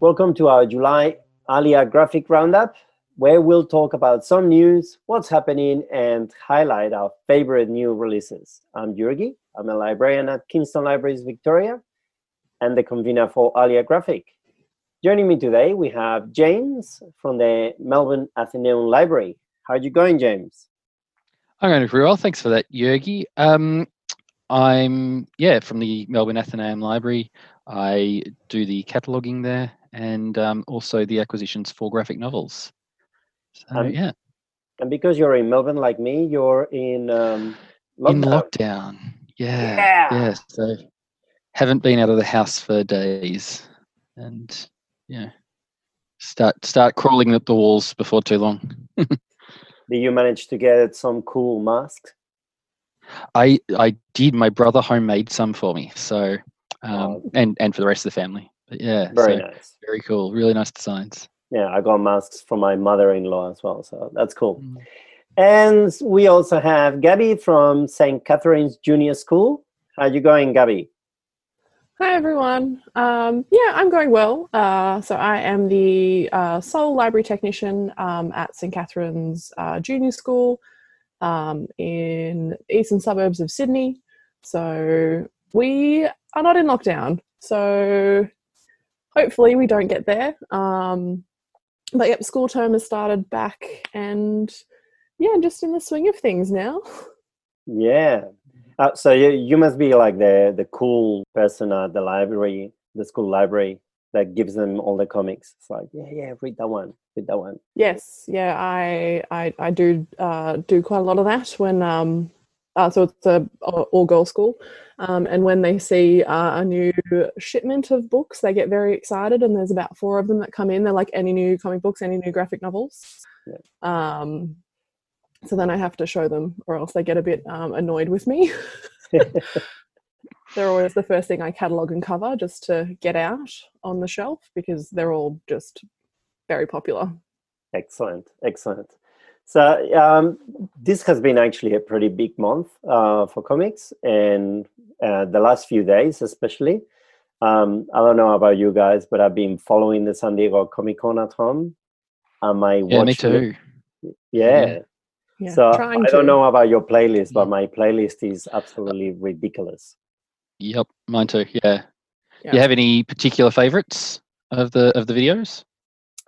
Welcome to our July Alia Graphic Roundup, where we'll talk about some news, what's happening, and highlight our favorite new releases. I'm Jurgi. I'm a librarian at Kingston Libraries Victoria and the convener for Alia Graphic. Joining me today, we have James from the Melbourne Athenaeum Library. How are you going, James? I'm going very well. Thanks for that, Jurgi. Um, I'm yeah from the Melbourne Athenaeum Library. I do the cataloguing there and um, also the acquisitions for graphic novels. So Um, yeah, And because you're in Melbourne like me, you're in um, lockdown. in lockdown. Yeah, Yeah. yeah. So haven't been out of the house for days, and yeah, start start crawling up the walls before too long. Did you manage to get some cool masks? I I did. My brother homemade some for me. So um, Oh. and and for the rest of the family. But yeah, Very so nice. very cool. Really nice designs. Yeah, I got masks from my mother-in-law as well, so that's cool. Mm. And we also have Gabby from St. Catherine's Junior School. How are you going, Gabby? Hi everyone. Um, yeah, I'm going well. Uh, so I am the uh, sole library technician um, at St Catherine's uh, Junior School um, in eastern suburbs of Sydney. So we are not in lockdown. So hopefully we don't get there. Um, but yep, school term has started back, and yeah, just in the swing of things now. Yeah. Uh, so you, you must be like the the cool person at the library, the school library that gives them all the comics. It's like, yeah, yeah, read that one, read that one. Yes, yeah, I I, I do uh, do quite a lot of that when um uh, so it's a all girl school, um, and when they see uh, a new shipment of books, they get very excited, and there's about four of them that come in. They're like any new comic books, any new graphic novels. Um, so then I have to show them, or else they get a bit um, annoyed with me. they're always the first thing I catalogue and cover just to get out on the shelf because they're all just very popular. Excellent, excellent. So um, this has been actually a pretty big month uh, for comics, and uh, the last few days, especially. Um, I don't know about you guys, but I've been following the San Diego Comic Con at home. On my Yeah, me watch li- too. Yeah. Yeah, So I don't to. know about your playlist, but my playlist is absolutely ridiculous. Yep, mine too. Yeah. Yeah. You have any particular favorites of the of the videos?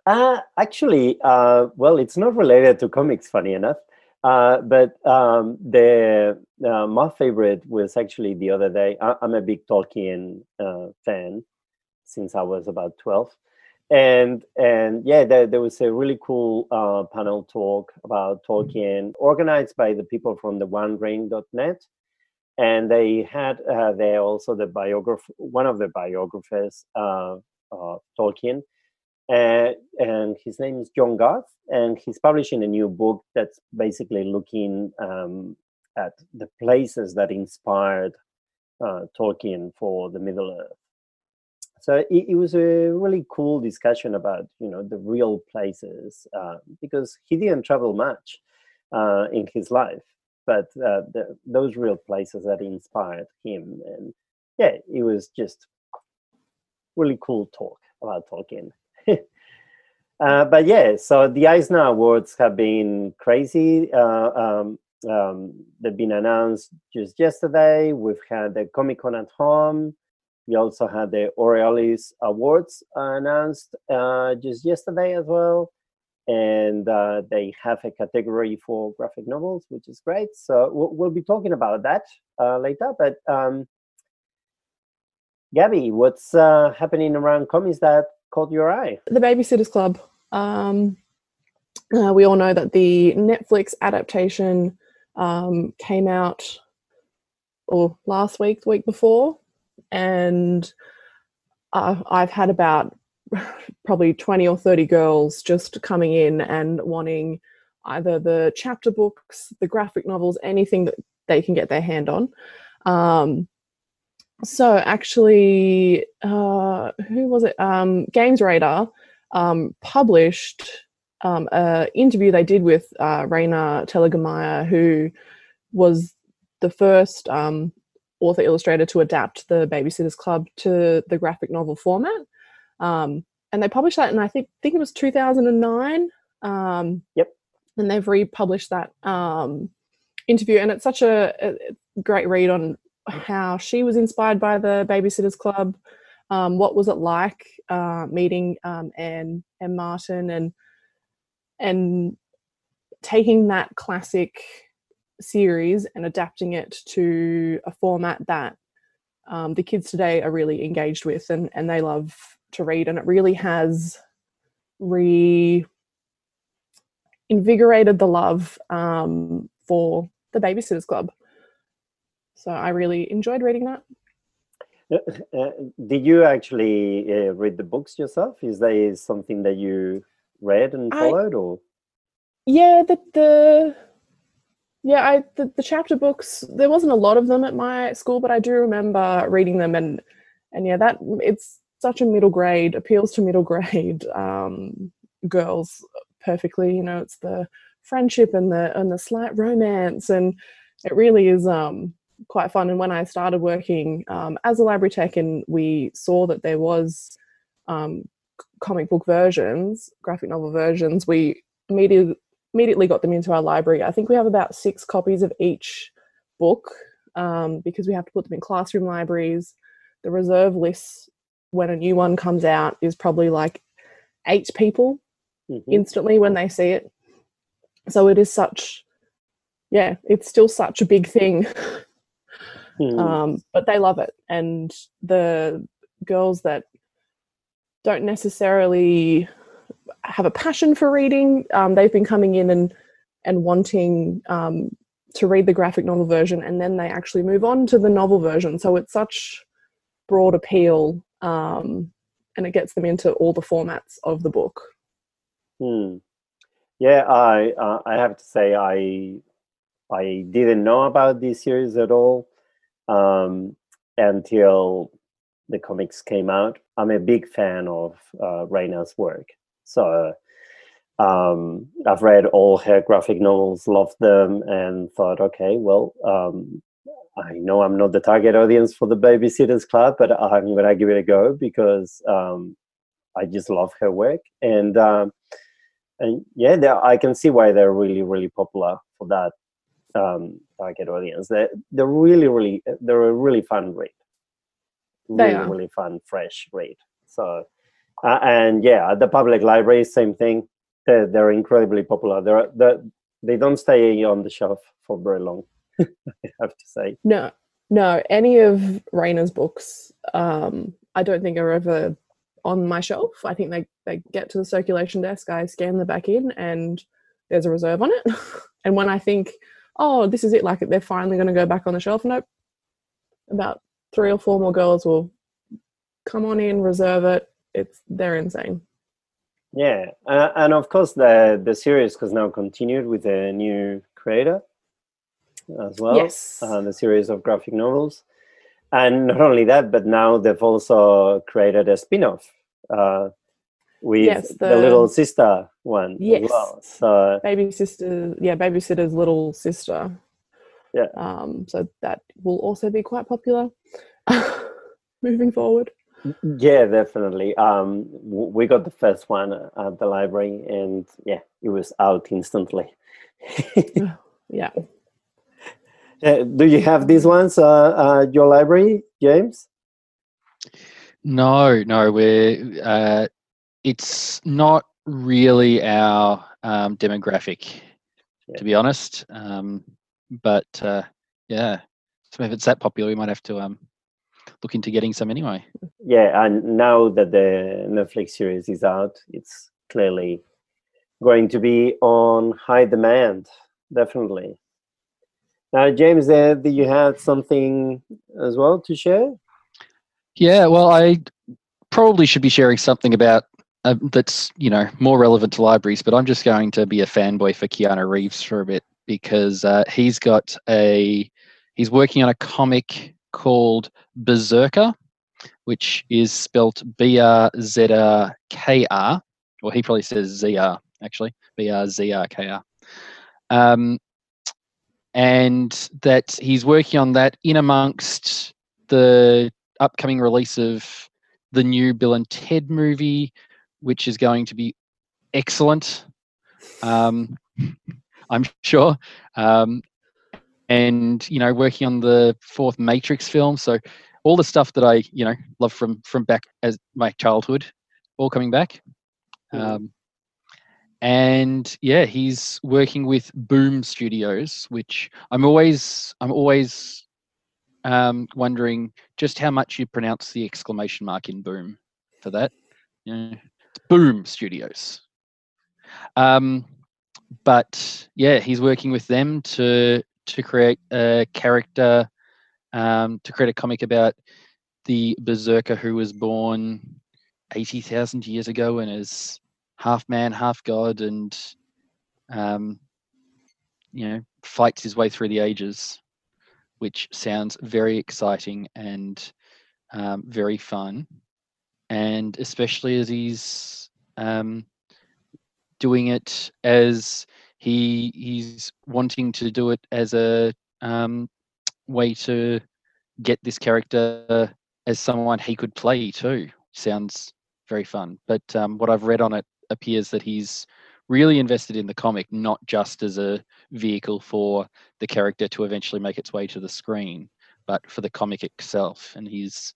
Uh, actually, uh, well, it's not related to comics, funny enough. Uh, but um, the uh, my favorite was actually the other day. I, I'm a big Tolkien uh, fan since I was about twelve, and and yeah, there, there was a really cool uh, panel talk about Tolkien, organized by the people from the OneRing.net, and they had uh, there also the biographer, one of the biographers, uh, uh, Tolkien, uh, and his name is John Garth, and he's publishing a new book that's basically looking um, at the places that inspired uh, Tolkien for the Middle Earth. So it, it was a really cool discussion about you know the real places uh, because he didn't travel much uh, in his life, but uh, the, those real places that inspired him, and yeah, it was just really cool talk about Tolkien. uh, but yeah, so the Eisner Awards have been crazy. Uh, um, um, they've been announced just yesterday. We've had the Comic Con at home. We also had the Aurealis Awards announced uh, just yesterday as well. And uh, they have a category for graphic novels, which is great. So we'll, we'll be talking about that uh, later. But um, Gabby, what's uh, happening around comics that caught your eye? the Babysitters Club. Um, uh, we all know that the Netflix adaptation um, came out or last week, the week before, and uh, I've had about probably 20 or 30 girls just coming in and wanting either the chapter books, the graphic novels, anything that they can get their hand on. Um, so actually, uh, who was it? Um, Games Radar um, published um, an interview they did with uh, Raina Telgemeier, who was the first um, author illustrator to adapt the Babysitters Club to the graphic novel format. Um, and they published that, and I think think it was two thousand and nine. Um, Yep. And they've republished that um, interview, and it's such a, a great read on how she was inspired by the Babysitters Club. Um, what was it like uh, meeting um, Ann M. Martin, and and taking that classic series and adapting it to a format that um, the kids today are really engaged with and, and they love to read and it really has re invigorated the love um, for the babysitters club so i really enjoyed reading that Uh, did you actually uh, read the books yourself? Is that something that you read and I- followed, or yeah the the yeah i the, the chapter books there wasn't a lot of them at my school but i do remember reading them and and yeah that it's such a middle grade appeals to middle grade um girls perfectly you know it's the friendship and the and the slight romance and it really is um quite fun and when i started working um, as a library tech and we saw that there was um, comic book versions graphic novel versions we immediately immediately got them into our library. I think we have about six copies of each book um, because we have to put them in classroom libraries. The reserve lists when a new one comes out is probably like eight people Mhm. instantly when they see it. So it is such, yeah, it's still such a big thing. Hmm. um, but they love it. And the girls that don't necessarily have a passion for reading, um, they've been coming in and and wanting um, to read the graphic novel version, and then they actually move on to the novel version. So it's such broad appeal, um, and it gets them into all the formats of the book. Hmm. Yeah, I uh, I have to say I I didn't know about this series at all um, until the comics came out. I'm a big fan of uh, Raina's work, so um, I've read all her graphic novels, loved them, and thought, okay, well, um, I know I'm not the target audience for the Babysitters Club, but I'm gonna give it a go because um, I just love her work and. Um, and yeah, I can see why they're really, really popular for that um, target audience. They're, they're really, really, they're a really fun read. Really, really fun, fresh read. So, uh, and yeah, the public library, same thing. They're, they're incredibly popular. They're, they're, they don't stay on the shelf for very long, I have to say. No, no, any of Raina's books, um, I don't think are ever on my shelf. I think they, they get to the circulation desk, I scan the back in, and there's a reserve on it. and when I think, oh, this is it, like they're finally going to go back on the shelf, nope. About three or four more girls will come on in, reserve it. It's they're insane. Yeah, uh, and of course the the series has now continued with a new creator as well. yes. uh, the series of graphic novels. And not only that, but now they've also created a spin off uh, with Yes, the, the- little sister one Yes. as well. So, baby sister yeah babysitter's little sister Yeah. um so that will also be quite popular moving forward yeah, definitely. Um, we got the first one at the library, and yeah, it was out instantly. yeah Uh, Do you have these ones uh, at your library, James? No, no, we're uh, it's not really our um, demographic, Yeah. to be honest. Um, but uh, yeah, so if it's that popular, we might have to um, look into getting some anyway. Yeah, and now that the Netflix series is out, it's clearly going to be on high demand, definitely. Now, James, uh, do you have something as well to share? Yeah, well, I probably should be sharing something about uh, that's you know more relevant to libraries, but I'm just going to be a fanboy for Keanu Reeves for a bit because uh, he's got a he's working on a comic called Berserker, which is spelt B R Z R K R. Well, he probably says Z R actually B R Z R K R. Um, and that he's working on that in amongst the upcoming release of the new Bill and Ted movie, which is going to be excellent. Um, I'm sure. Um, and you know, working on the fourth Matrix film, so all the stuff that I you know love from from back as my childhood, all coming back. Um, and yeah, he's working with Boom Studios, which I'm always I'm always um, wondering just how much you pronounce the exclamation mark in Boom for that. Yeah, Boom Studios. Um, but yeah, he's working with them to to create a character, um, to create a comic about the berserker who was born eighty thousand years ago and is half man, half god, and um, you know fights his way through the ages, which sounds very exciting and um, very fun, and especially as he's um, doing it as he he's wanting to do it as a um, way to get this character as someone he could play too. Sounds very fun. But um, what I've read on it appears that he's really invested in the comic, not just as a vehicle for the character to eventually make its way to the screen, but for the comic itself. And he's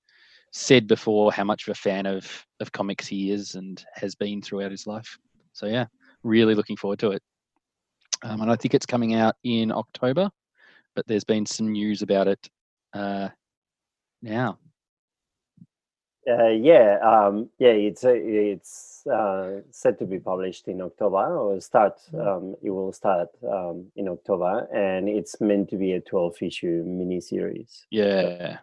said before how much of a fan of of comics he is and has been throughout his life. So yeah, really looking forward to it. Um, and I think it's coming out in October, but there's been some news about it uh, now. Uh, yeah, um, yeah, it's uh, it's uh, set to be published in October. Or start, um, it will start um, in October, and it's meant to be a twelve issue miniseries. Yeah.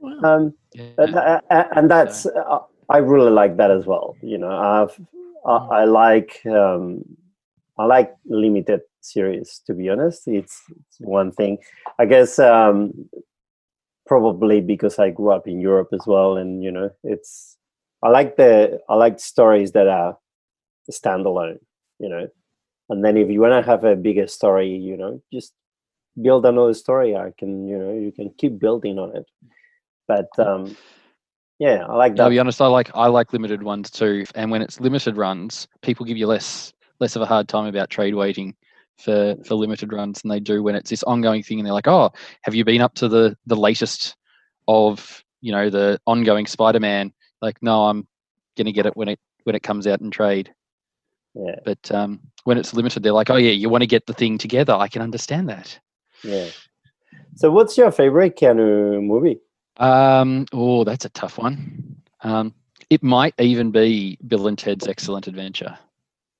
Wow. Um, yeah. and, uh, uh, and that's uh, I really like that as well. You know, I've I, I like um, I like limited series. To be honest, it's, it's one thing. I guess um, probably because I grew up in Europe as well, and you know, it's I like the I like stories that are standalone. You know, and then if you want to have a bigger story, you know, just build another story arc, and you know, you can keep building on it. But um, yeah, I like that. I'll be honest. I like I like limited ones too. And when it's limited runs, people give you less less of a hard time about trade waiting for for limited runs than they do when it's this ongoing thing. And they're like, "Oh, have you been up to the the latest of you know the ongoing Spider-Man?" Like, no, I'm gonna get it when it when it comes out in trade. Yeah, But um, when it's limited, they're like, "Oh yeah, you want to get the thing together." I can understand that. yeah. So, what's your favorite Keanu movie? Um, oh, that's a tough one. Um, it might even be Bill and Ted's Excellent Adventure.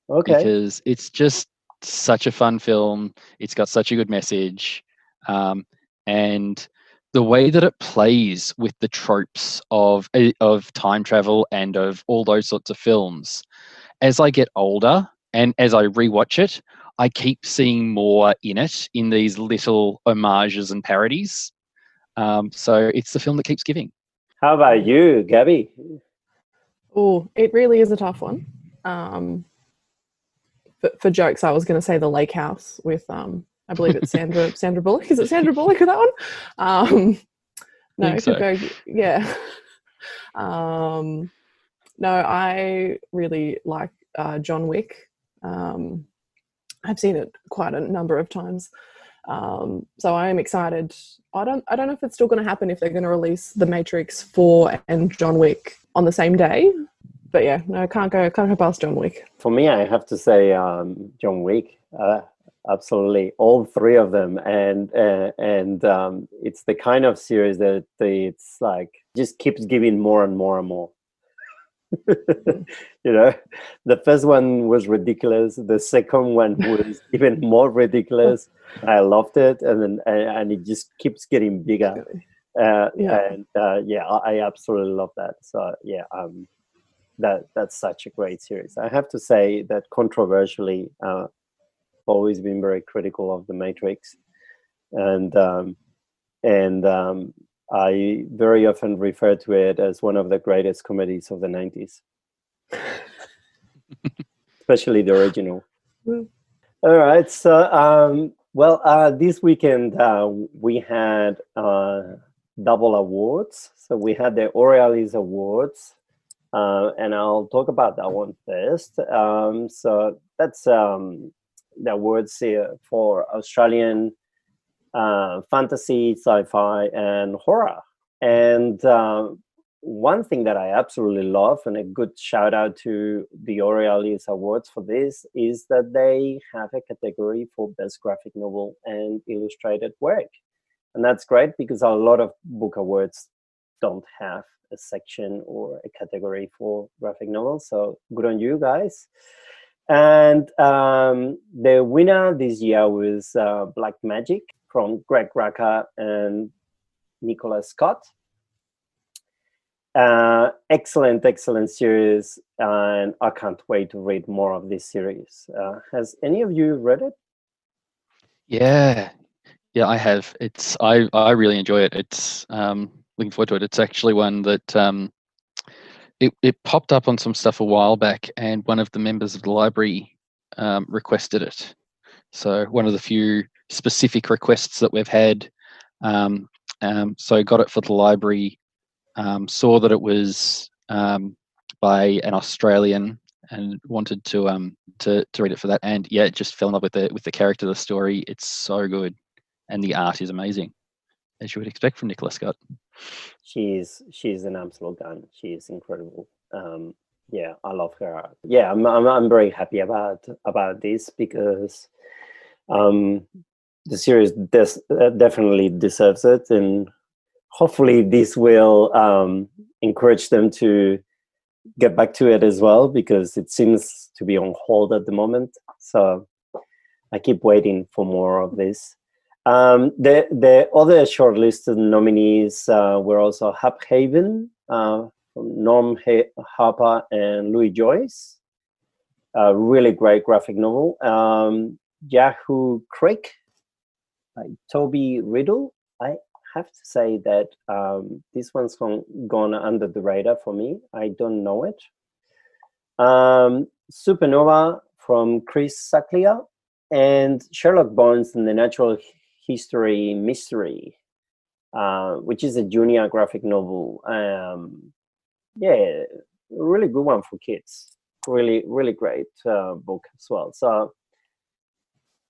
Okay. because it's just such a fun film. It's got such a good message, um, and the way that it plays with the tropes of eh, of time travel and of all those sorts of films. As I get older and as I rewatch it, I keep seeing more in it in these little homages and parodies. Um, so it's the film that keeps giving. How about you, Gabby? Oh, it really is a tough one. Um, for, for jokes, I was going to say the Lake House with um, I believe it's Sandra Sandra Bullock. Is it Sandra Bullock for that one? Um, no, Think so. go. Yeah. um, no, I really like uh, John Wick. Um, I've seen it quite a number of times. Um, so I am excited. I don't I don't know if it's still going to happen if they're going to release The Matrix 4 and John Wick on the same day. But yeah, no, can't go can't go past John Wick. For me, I have to say um, John Wick. Uh, absolutely, all three of them, and uh, and um, it's the kind of series that it's like just keeps giving more and more and more. you know, the first one was ridiculous. The second one was even more ridiculous. I loved it, and then and, it just keeps getting bigger. Uh, Yeah. And uh, yeah, I, I absolutely love that. So yeah, um, that that's such a great series. I have to say that controversially, uh, always been very critical of the Matrix, and um, and um, I very often refer to it as one of the greatest comedies of the '90s, especially the original. Mm. All right, so um, well, uh, this weekend uh, we had uh, double awards. So we had the Aurealis Awards uh, and I'll talk about that one first. Um, so that's um, the awards here for Australian uh, fantasy, sci-fi, and horror. And uh, one thing that I absolutely love, and a good shout out to the Aurealis Awards for this, is that they have a category for best graphic novel and illustrated work. And that's great because a lot of book awards don't have a section or a category for graphic novels. So good on you guys. And um, the winner this year was uh, Black Magick from Greg Rucka and Nicola Scott. Uh, excellent, excellent series, and I can't wait to read more of this series. Uh, has any of you read it? Yeah, yeah, I have. It's I I really enjoy it. It's um, looking forward to it. It's actually one that um, it it popped up on some stuff a while back, and one of the members of the library um, requested it. So one of the few specific requests that we've had. Um, um, so got it for the library. Um, saw that it was um, by an Australian and wanted to um to to read it for that. And yeah, just fell in love with the with the character, of the story. It's so good, and the art is amazing, as you would expect from Nicola Scott. She's she's an absolute gun. She's incredible. Um, yeah, I love her. Yeah, I'm, I'm I'm very happy about about this because um, the series des- uh, definitely deserves it, and hopefully this will um, encourage them to get back to it as well because it seems to be on hold at the moment. So I keep waiting for more of this. Um, the the other shortlisted nominees uh, were also Haphaven, uh, Norm Harper and Louis Joyce. A really great graphic novel. Um, Yahoo Creek Tohby Riddle. I have to say that um, this one's gone, gone under the radar for me. I don't know it. Um, Supernova from Chris Saclia and Sherlock Bones and the Natural History Mystery, uh, which is a junior graphic novel. Um, yeah, really good one for kids. Really, really great uh, book as well. So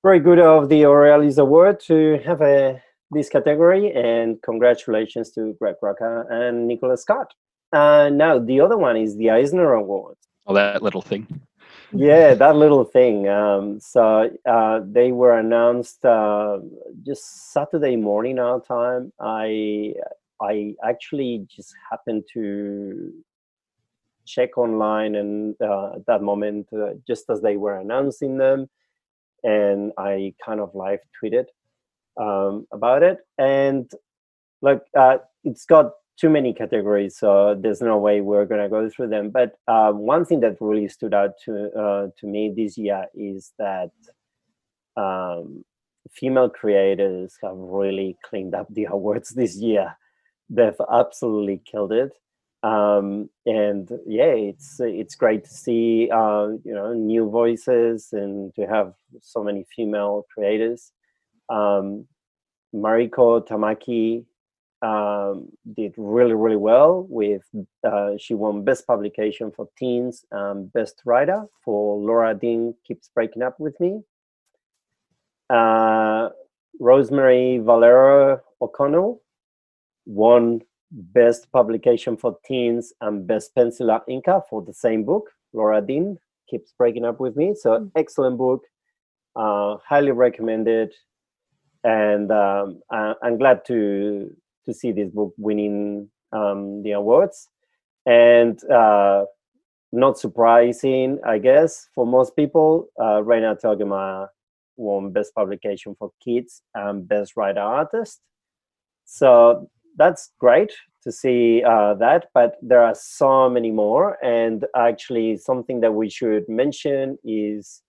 very good of the Aurealis Award to have a this category, and congratulations to Greg Rucka and Nicola Scott. Uh, now the other one is the Eisner Award. Oh, that little thing. yeah, that little thing. Um, so uh, they were announced uh, just Saturday morning our time. I I actually just happened to check online and uh, at that moment, uh, just as they were announcing them, and I kind of live tweeted um, about it. And like, uh, it's got too many categories, so there's no way we're gonna go through them. But uh, one thing that really stood out to uh, to me this year is that um, female creators have really cleaned up the awards this year they've absolutely killed it um, and yeah it's it's great to see uh, you know new voices and to have so many female creators. Um, mariko tamaki um, did really really well with uh, she won best publication for teens um, best writer for laura dean keeps breaking up with me. Uh, rosemary valero o'connell won Best Publication for Teens and Best Penciller/Inker for the same book. Laura Dean keeps breaking up with me. So mm. excellent book, uh, highly recommended, and um, I, am glad to to see this book winning um, the awards. And uh, not surprising, I guess, for most people, uh, Raina Telgemeier won Best Publication for Kids and Best Writer Artist. So that's great to see uh, that, but there are so many more. And actually, something that we should mention is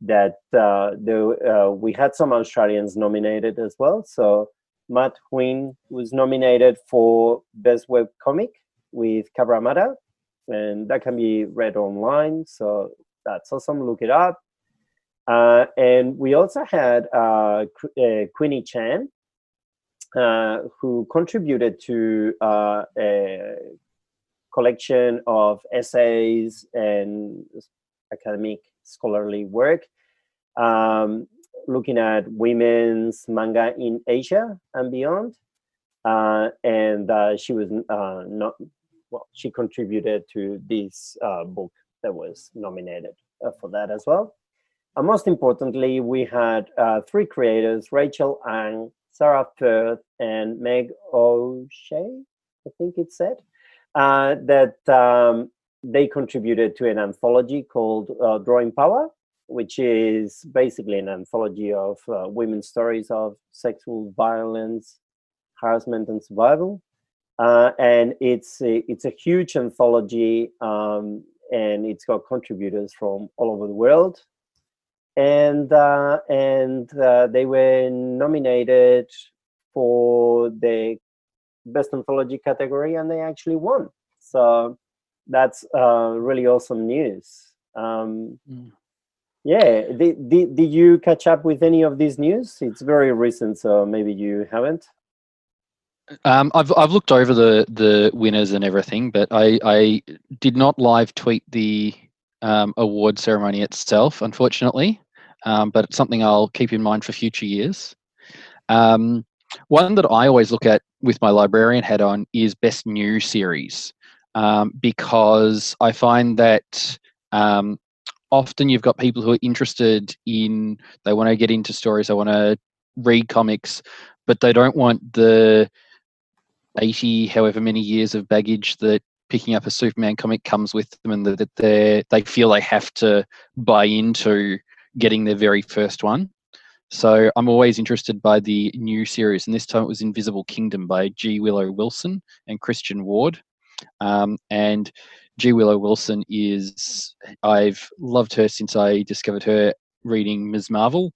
that uh, the, uh, we had some Australians nominated as well. So Matt Huynh was nominated for Best Web Comic with Cabramatta, and that can be read online. So that's awesome. Look it up. Uh, and we also had uh, uh, Queenie Chan, uh, who contributed to uh, a collection of essays and academic scholarly work, um, looking at women's manga in Asia and beyond. Uh, and uh, she was uh, not well. She contributed to this uh, book that was nominated for that as well. And most importantly, we had three creators: Rachel Ang, Sarah Firth, and Meg O'Shea. I think it said that um, they contributed to an anthology called Drawing Power, which is basically an anthology of uh, women's stories of sexual violence, harassment, and survival. Uh, and it's a, it's a huge anthology, um, and it's got contributors from all over the world. And uh, and uh, they were nominated for the best anthology category, and they actually won. So that's uh, really awesome news. Um, mm yeah did, did, did you catch up with any of these news it's very recent so maybe you haven't um, I've I've looked over the the winners and everything, but I I did not live tweet the um, award ceremony itself, unfortunately. Um, but it's something I'll keep in mind for future years. Um, one that I always look at with my librarian hat on is best new series, um, because I find that um, often you've got people who are interested in they want to get into stories they want to read comics but they don't want the 80 however many years of baggage that picking up a superman comic comes with them and that they they feel they have to buy into getting their very first one so i'm always interested by the new series and this time it was invisible kingdom by g willow wilson and christian ward um, and G. Willow Wilson is I've loved her since I discovered her reading Ms. Marvel.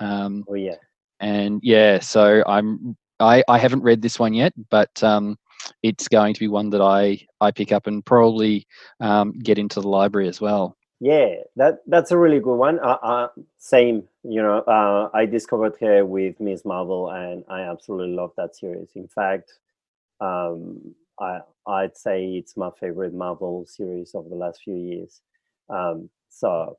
Um, oh yeah, and yeah, so I'm I I haven't read this one yet, but um, it's going to be one that I I pick up and probably um, get into the library as well. Yeah, that that's a really good one. Uh, uh, same, you know, uh, I discovered her with Ms. Marvel, and I absolutely love that series. In fact, um, I I'd say it's my favorite Marvel series of the last few years. Um, so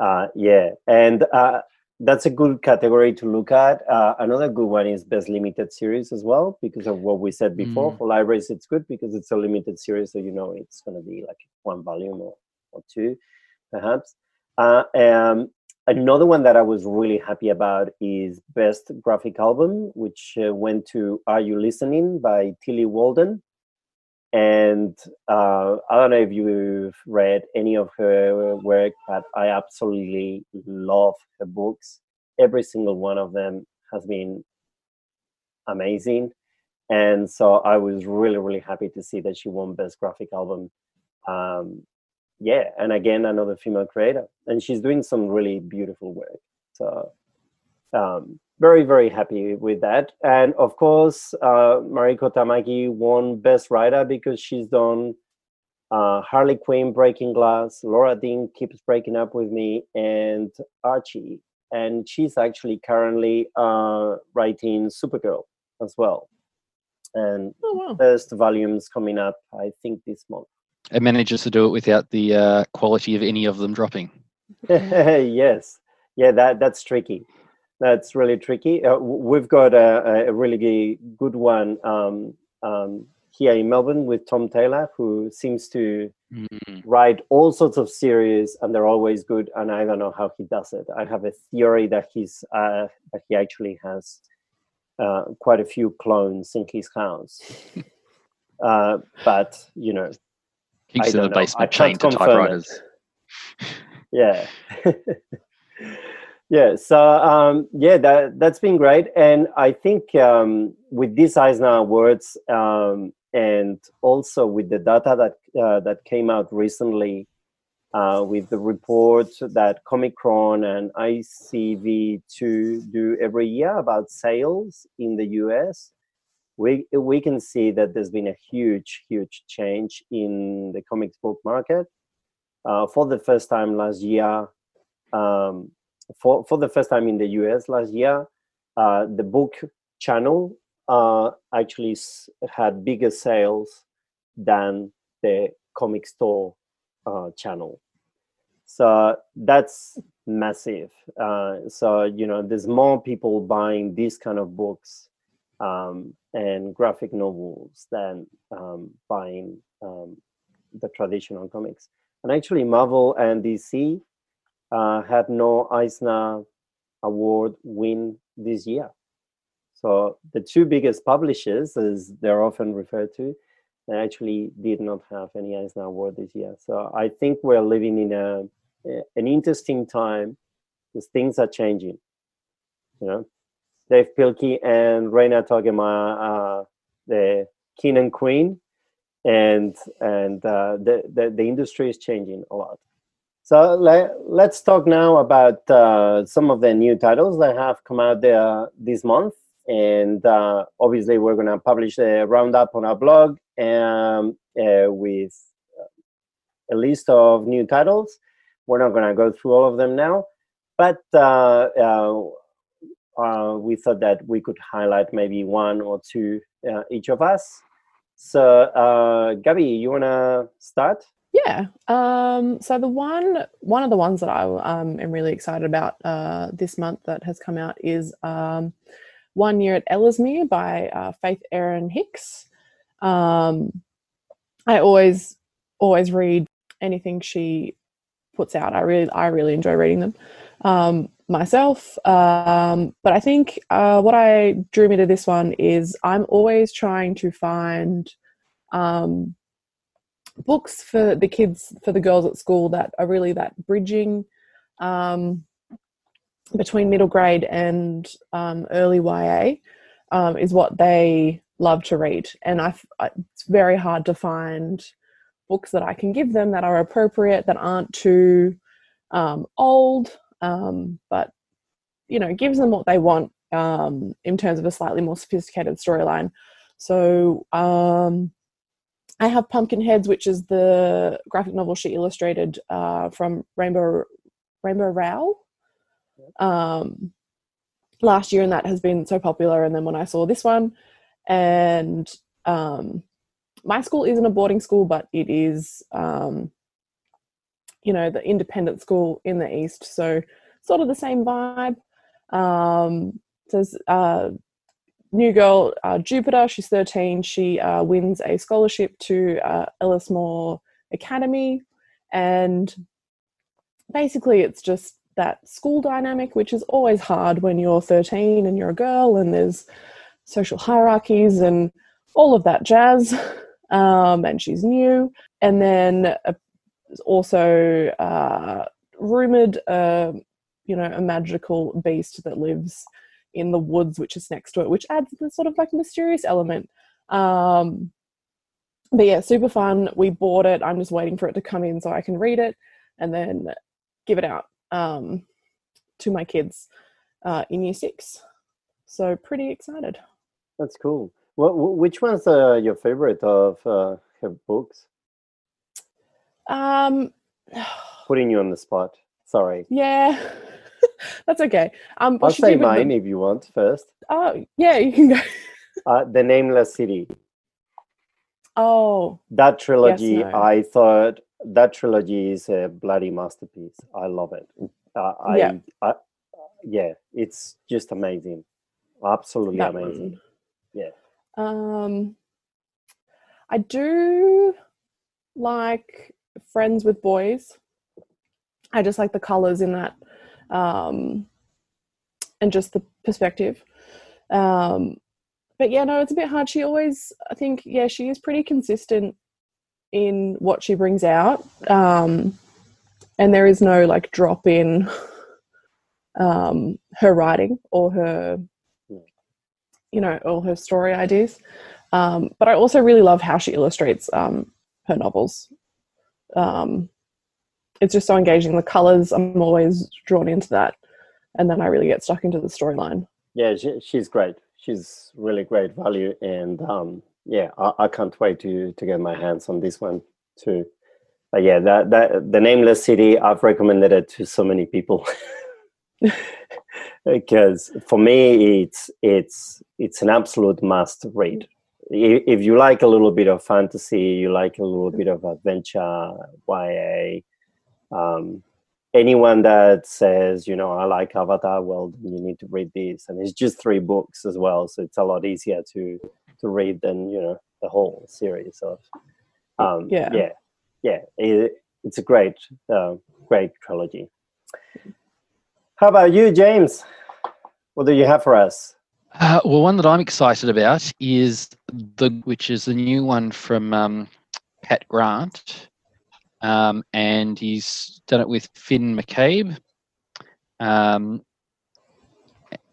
uh, yeah, and uh, that's a good category to look at. Uh, another good one is best limited series as well, because of what we said before. Mm. For libraries, it's good because it's a limited series, so you know it's going to be like one volume or, or two, perhaps. Uh, um, another one that I was really happy about is best graphic album, which uh, went to "Are You Listening" by Tillie Walden and uh, I don't know if you've read any of her work, but I absolutely love her books. Every single one of them has been amazing, and so I was really, really happy to see that she won Best Graphic Album. Um, yeah, and again, another female creator, and she's doing some really beautiful work. So um, very very happy with that. And of course uh, mariko tamaki won best writer because she's done uh, harley quinn breaking glass laura dean keeps breaking up with me and archie. And she's actually currently uh, writing supergirl as well. And oh, wow. first volumes coming up i think this month it manages to do it without the uh, quality of any of them dropping yes yeah that that's tricky that's really tricky. Uh, we've got a, a, really good one um, um, here in Melbourne with Tom Taylor, who seems to mm. write all sorts of series, and they're always good. And I don't know how he does it. I have a theory that he's uh, that he actually has uh, quite a few clones in his house. Uh, but you know, keeps in the basement chained to typewriters. yeah. Yeah, so um, yeah, that that's been great, and I think um, with these Eisner Awards um, and also with the data that uh, that came out recently uh, with the report that Comichron and ICV2 do every year about sales in the US, we we can see that there's been a huge, huge change in the comics book market. Uh, for the first time last year, um, for, for the first time in the US last year, uh, the book channel uh, actually had bigger sales than the comic store uh, channel. So that's massive. Uh, so you know, there's more people buying these kind of books um, and graphic novels than um, buying um, the traditional comics. And actually, Marvel and DC uh, had no Eisner Award win this year. So the two biggest publishers, as they're often referred to, they actually did not have any Eisner Award this year. So I think we're living in a an interesting time because things are changing. You know, Dav Pilkey and Raina Telgemeier are the king and queen, and and uh, the, the the industry is changing a lot. So let, us talk now about uh, some of the new titles that have come out there this month. And uh, obviously, we're going to publish a roundup on our blog um, uh, with a list of new titles. We're not going to go through all of them now, but uh, uh, uh, we thought that we could highlight maybe one or two each of us. So, Gabby, you want to start? Yeah. Um, so the one one of the ones that I um, am really excited about uh, this month that has come out is um, One Year at Ellsmere by uh, Faith Erin Hicks. Um, I always always read anything she puts out. I really I really enjoy reading them um, myself. Um, but I think uh, what I drew me to this one is I'm always trying to find um, books for the kids for the girls at school that are really that bridging um, between middle grade and um, early YA um, is what they love to read, and I, it's very hard to find books that I can give them that are appropriate that aren't too um, old, um, but you know gives them what they want um, in terms of a slightly more sophisticated storyline. So um, I have Pumpkinheads, which is the graphic novel she illustrated uh, from Rainbow Rainbow Rowell um, last year, and that has been so popular. And then when I saw this one, and um, my school isn't a boarding school, but it is, um, you know, the independent school in the east, so sort of the same vibe. Um, says uh, new girl, uh, Jupiter, she's 13. She uh, wins a scholarship to uh, Ellsmere Academy. And basically, it's just that school dynamic, which is always hard when you're 13 and you're a girl and there's social hierarchies and all of that jazz. Um, and she's new. And then uh, also uh, rumored, uh, you know, a magical beast that lives in the woods, which is next to it, which adds the sort of like mysterious element. Um, but yeah, super fun. We bought it. I'm just waiting for it to come in so I can read it and then give it out um, to my kids uh, in year six. So pretty excited. That's cool. Well, which one's uh, your favorite of uh, her books? Um, putting you on the spot. Sorry. Yeah. That's okay. Um, I'll say mine the... if you want first. Oh, yeah, you can go. uh, the Nameless City. Oh. That trilogy, yes, no. I thought that trilogy is a bloody masterpiece. I love it. Uh, I, yeah. I, yeah, it's just amazing. Absolutely that amazing. One. Yeah. Um, I do like Friends with Boys. I just like the colors in that um, and just the perspective. Um, but yeah, no, it's a bit hard. She always, I think, yeah, she is pretty consistent in what she brings out. Um, and there is no like drop in um, her writing or her, you know, all her story ideas. Um, but I also really love how she illustrates um, her novels. Um, it's just so engaging. The colors, I'm always drawn into that, and then I really get stuck into the storyline. Yeah, she, she's great. She's really great value, and um, yeah, I, I, can't wait to to get my hands on this one too. But yeah, that that the Nameless City, I've recommended it to so many people because for me, it's it's it's an absolute must read. If you like a little bit of fantasy, you like a little bit of adventure, YA. Um, anyone that says, you know, I like Avatar, well, you need to read this, and it's just three books as well, so it's a lot easier to to read than you know the whole series of. Um, Yeah. yeah, yeah. It, it's a great, uh, great trilogy. How about you, James? What do you have for us? Uh, well, one that I'm excited about is the which is the new one from um, Pat Grant, um, and he's done it with Finn McCabe, um,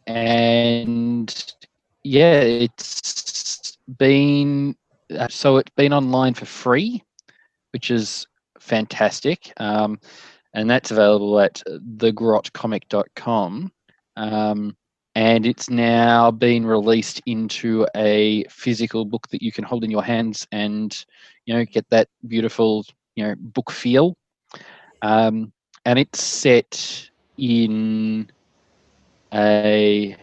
and yeah, it's been uh, so it's been online for free, which is fantastic, um, and that's available at thegrotcomic.com. Um, and it's now been released into a physical book that you can hold in your hands and you know get that beautiful you know book feel. Um, and it's set in a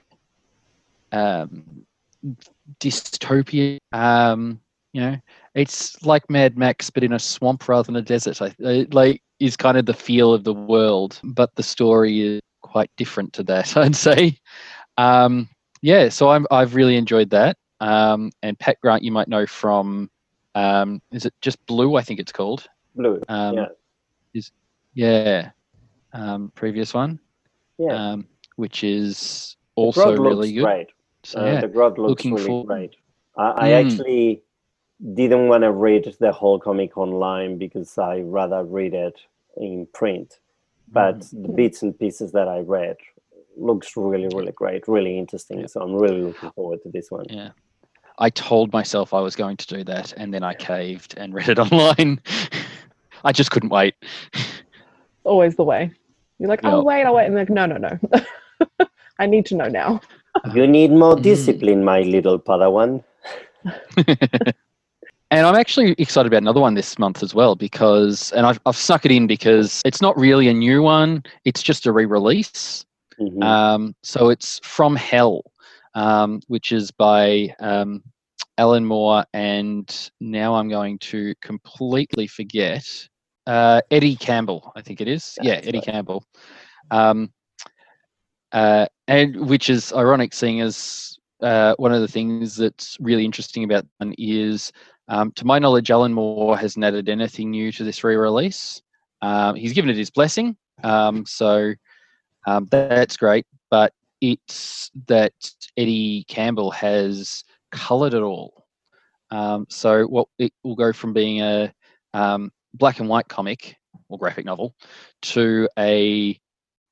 um, dystopia um, you know it's like mad max but in a swamp rather than a desert. I, like is kind of the feel of the world but the story is quite different to that i'd say um, yeah, so I'm, I've really enjoyed that. Um, and Pat Grant, you might know from, um, is it just Blue? I think it's called. Blue. Um, yeah. Is yeah. Um, previous one. Yeah. Um, which is also really good. Great. So Uh, yeah, the Grot looks looking really forward- great. I, I Mm. actually didn't want to read the whole comic online because I rather read it in print. But Mm. the bits and pieces that I read looks really, really great, really interesting. Yeah. So I'm really looking forward to this one. yeah. I told myself I was going to do that, and then I caved and read it online. I just couldn't wait. Always the way. You're like, Yeah. oh wait, I'll wait, and they're like, no, no, no. I need to know now. You need more Mm. discipline, my little Padawan. and I'm actually excited about another one this month as well because, and I've, I've snuck it in because it's not really a new one, it's just a re release. Mhm. Um, so it's From Hell, um, which is by um, Alan Moore, and now I'm going to completely forget uh, Eddie Campbell. I think it is. yeah, Eddie right. Campbell. Um, uh, and which is ironic, seeing as uh, one of the things that's really interesting about one is, um, to my knowledge, Alan Moore hasn't added anything new to this re-release. Um, he's given it his blessing, um, so um, that's great. But it's that Eddie Campbell has coloured it all. Um, so what it will go from being a um, black and white comic or graphic novel to a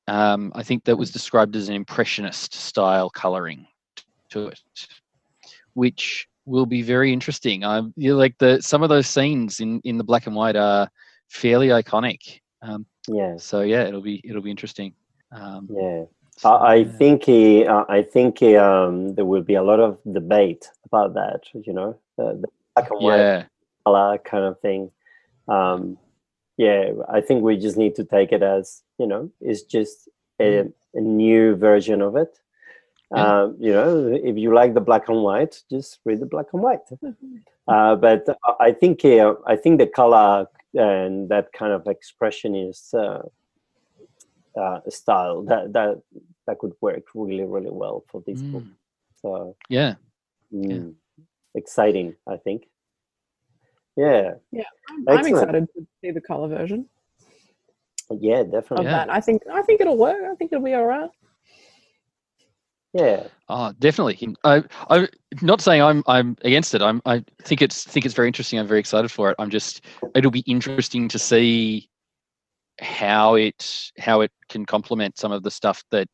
um, I think that was described as an impressionist style colouring to it, which will be very interesting. Um, you know, like the some of those scenes in in the black and white are fairly iconic. Um, Yes. so yeah, it'll be it'll be interesting. Um, Yeah. so, I, think he, uh, I think he, um, there will be a lot of debate about that. You know, the, the black and white Yeah, color kind of thing. Um, yeah, I think we just need to take it as you know, it's just a, a new version of it. Yeah. Um, you know, if you like the black and white, just read the black and white. Uh, but I- I think uh, I think the color and that kind of expressionist uh, uh, style that that that could work really really well for this book. Mm, So yeah, mm, exciting, I think. Yeah, I'm, I'm excited to see the color version yeah, of definitely. Yeah. that. I think I think it'll work. I think it'll be all right. Yeah, Oh, definitely. I, I'm not saying I'm, I'm against it. I'm, I think it's, think it's very interesting. I'm very excited for it. I'm just, it'll be interesting to see how it, how it can complement some of the stuff that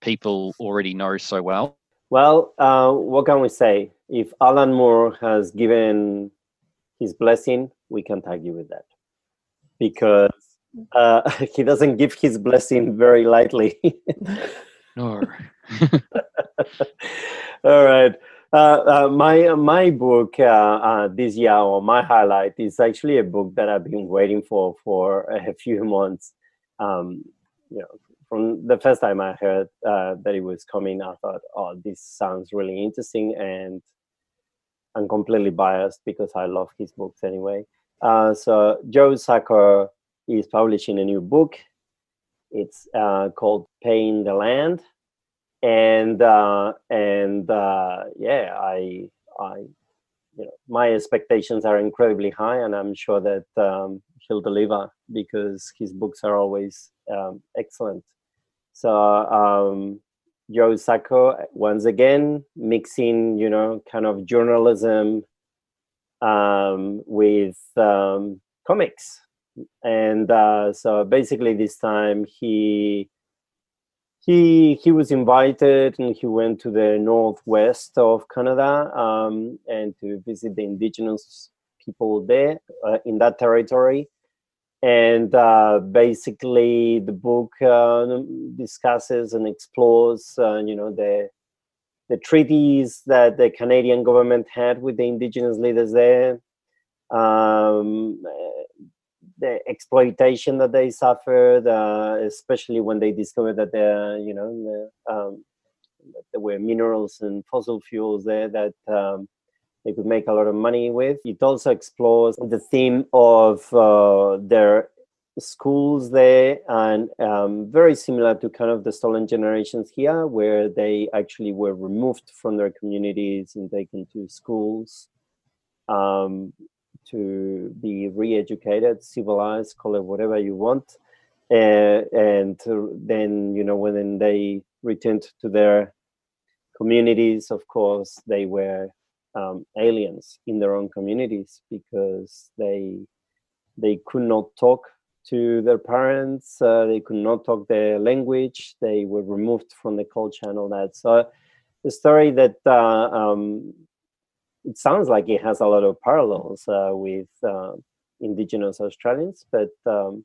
people already know so well. Well, uh, what can we say? If Alan Moore has given his blessing, we can't argue with that because uh, he doesn't give his blessing very lightly. No. All right. Uh, uh, my my book uh, uh, this year, or my highlight, is actually a book that I've been waiting for for a few months. Um, you know, from the first time I heard uh, that it was coming, I thought, "Oh, this sounds really interesting," and I'm completely biased because I love his books anyway. Uh, so Joe Sacco is publishing a new book. It's uh, called Paying the Land, and uh, and uh, yeah, I I you know my expectations are incredibly high, and I'm sure that um, he'll deliver because his books are always um, excellent. So um, Joe Sacco once again mixing you know kind of journalism um, with um, comics, and uh, so basically this time he he he was invited and he went to the northwest of Canada um, and to visit the indigenous people there uh, in that territory. And uh, basically, the book uh, discusses and explores, uh, you know, the the treaties that the Canadian government had with the indigenous leaders there, um, the exploitation that they suffered, uh, especially when they discovered that there, you know, um, there were minerals and fossil fuels there that um, they could make a lot of money with. It also explores the theme of uh, their schools there, and um, very similar to kind of the stolen generations here, where they actually were removed from their communities and taken to schools. Um, to be re-educated, civilized, call it whatever you want, uh, and then you know when they returned to their communities, of course they were um, aliens in their own communities because they they could not talk to their parents, uh, they could not talk their language, they were removed from the and all that. So the story that uh, um, it sounds like it has a lot of parallels uh, with uh, indigenous Australians, but um,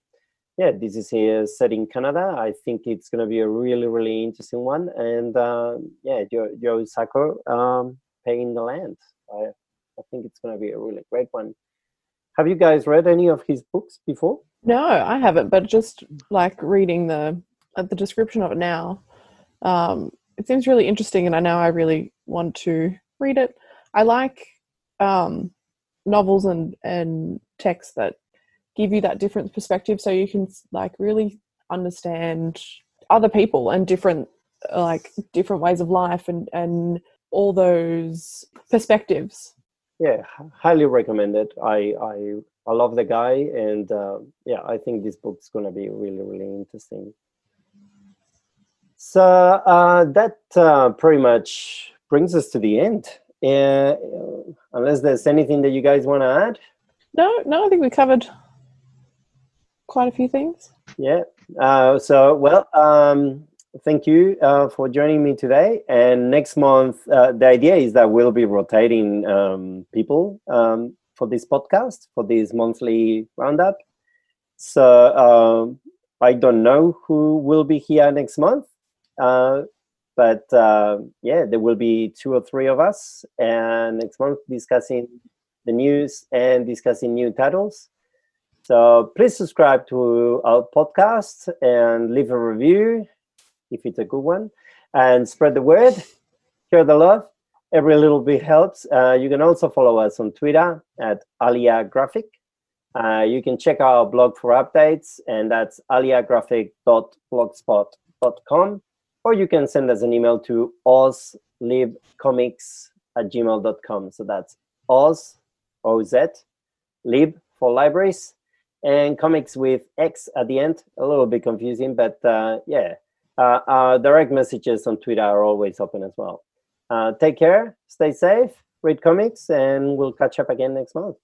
yeah, this is here set in Canada. I think it's going to be a really, really interesting one. And uh, yeah, Joe, Joe Sacco um, paying the land. I, I think it's going to be a really great one. Have you guys read any of his books before? No, I haven't. But just like reading the uh, the description of it now, um, it seems really interesting, and I know I really want to read it. I like um, novels and and texts that give you that different perspective, so you can like really understand other people and different like different ways of life and and all those perspectives. Yeah, highly recommended. I I I love the guy, and uh, yeah, I think this book's gonna be really really interesting. So uh, that uh, pretty much brings us to the end uh, unless there's anything that you guys want to add. No, no, I think we covered quite a few things. Yeah. Uh, so, well, um, thank you uh, for joining me today. And next month, uh, the idea is that we'll be rotating um, people um, for this podcast, for this monthly roundup. So, um, I don't know who will be here next month. But uh, yeah, there will be two or three of us, and next month discussing the news and discussing new titles. So please subscribe to our podcast and leave a review if it's a good one, and spread the word, share the love. Every little bit helps. Uh, you can also follow us on Twitter at Alia Graphic. Uh, you can check our blog for updates, and that's aliagraphic.blogspot.com or you can send us an email to ozlibcomix at gmail.com. So that's oz, oz, lib for libraries, and comics with X at the end. A little bit confusing, but uh, yeah. Uh, our direct messages on Twitter are always open as well. Uh, take care, stay safe, read comics, and we'll catch up again next month.